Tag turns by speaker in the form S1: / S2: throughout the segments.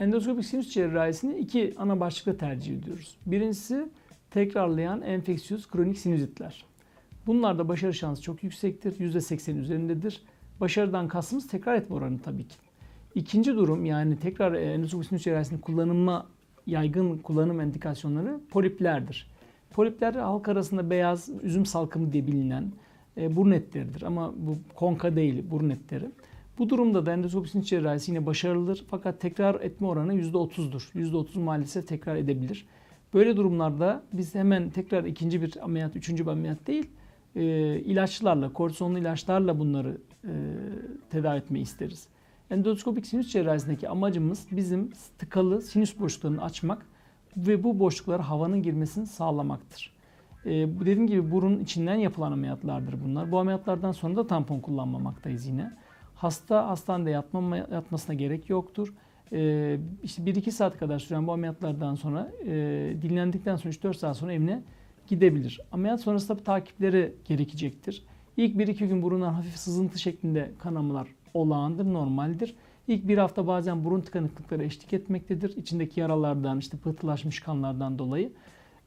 S1: Endoskopik sinüs cerrahisini iki ana başlıkla tercih ediyoruz. Birincisi tekrarlayan enfeksiyöz kronik sinüzitler. Bunlarda başarı şansı çok yüksektir. %80 üzerindedir. Başarıdan kastımız tekrar etme oranı tabii ki. İkinci durum yani tekrar e, endoskopik sinüs cerrahisinin kullanılma yaygın kullanım indikasyonları poliplerdir. Polipler halk arasında beyaz üzüm salkımı diye bilinen e, burun etleridir ama bu konka değil burun etleri. Bu durumda da endoskopik sinüs cerrahisi yine başarılıdır fakat tekrar etme oranı %30'dur. %30 maalesef tekrar edebilir. Böyle durumlarda biz hemen tekrar ikinci bir ameliyat, üçüncü bir ameliyat değil, e, ilaçlarla, kortizonlu ilaçlarla bunları e, tedavi etmeyi isteriz. Endoskopik sinüs cerrahisindeki amacımız bizim tıkalı sinüs boşluklarını açmak ve bu boşluklara havanın girmesini sağlamaktır. E, dediğim gibi burun içinden yapılan ameliyatlardır bunlar. Bu ameliyatlardan sonra da tampon kullanmamaktayız yine. Hasta hastanede yatmama, yatmasına gerek yoktur. E, işte 1-2 saat kadar süren bu ameliyatlardan sonra e, dinlendikten sonra 3-4 saat sonra evine gidebilir. Ameliyat sonrası tabii takipleri gerekecektir. İlk 1-2 gün burundan hafif sızıntı şeklinde kanamalar olağandır, normaldir. İlk bir hafta bazen burun tıkanıklıkları eşlik etmektedir. İçindeki yaralardan, işte pıhtılaşmış kanlardan dolayı.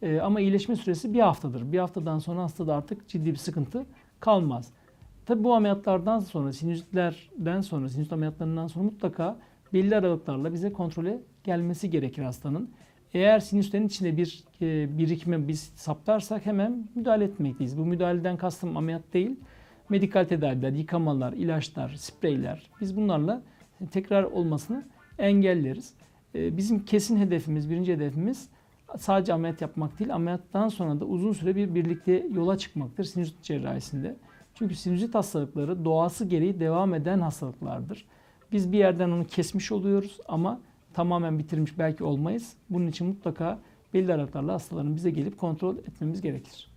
S1: Ee, ama iyileşme süresi bir haftadır. Bir haftadan sonra hastada artık ciddi bir sıkıntı kalmaz. Tabi bu ameliyatlardan sonra, sinüzitlerden sonra, sinüzit ameliyatlarından sonra mutlaka belli aralıklarla bize kontrole gelmesi gerekir hastanın. Eğer sinüslerin içinde bir e, birikme biz saptarsak hemen müdahale etmekteyiz. Bu müdahaleden kastım ameliyat değil, medikal tedaviler, yıkamalar, ilaçlar, spreyler. Biz bunlarla tekrar olmasını engelleriz. E, Bizim kesin hedefimiz, birinci hedefimiz sadece ameliyat yapmak değil, ameliyattan sonra da uzun süre bir birlikte yola çıkmaktır sinüzit cerrahisinde. Çünkü sinüzit hastalıkları doğası gereği devam eden hastalıklardır. Biz bir yerden onu kesmiş oluyoruz ama tamamen bitirmiş belki olmayız. Bunun için mutlaka belli aralıklarla hastaların bize gelip kontrol etmemiz gerekir.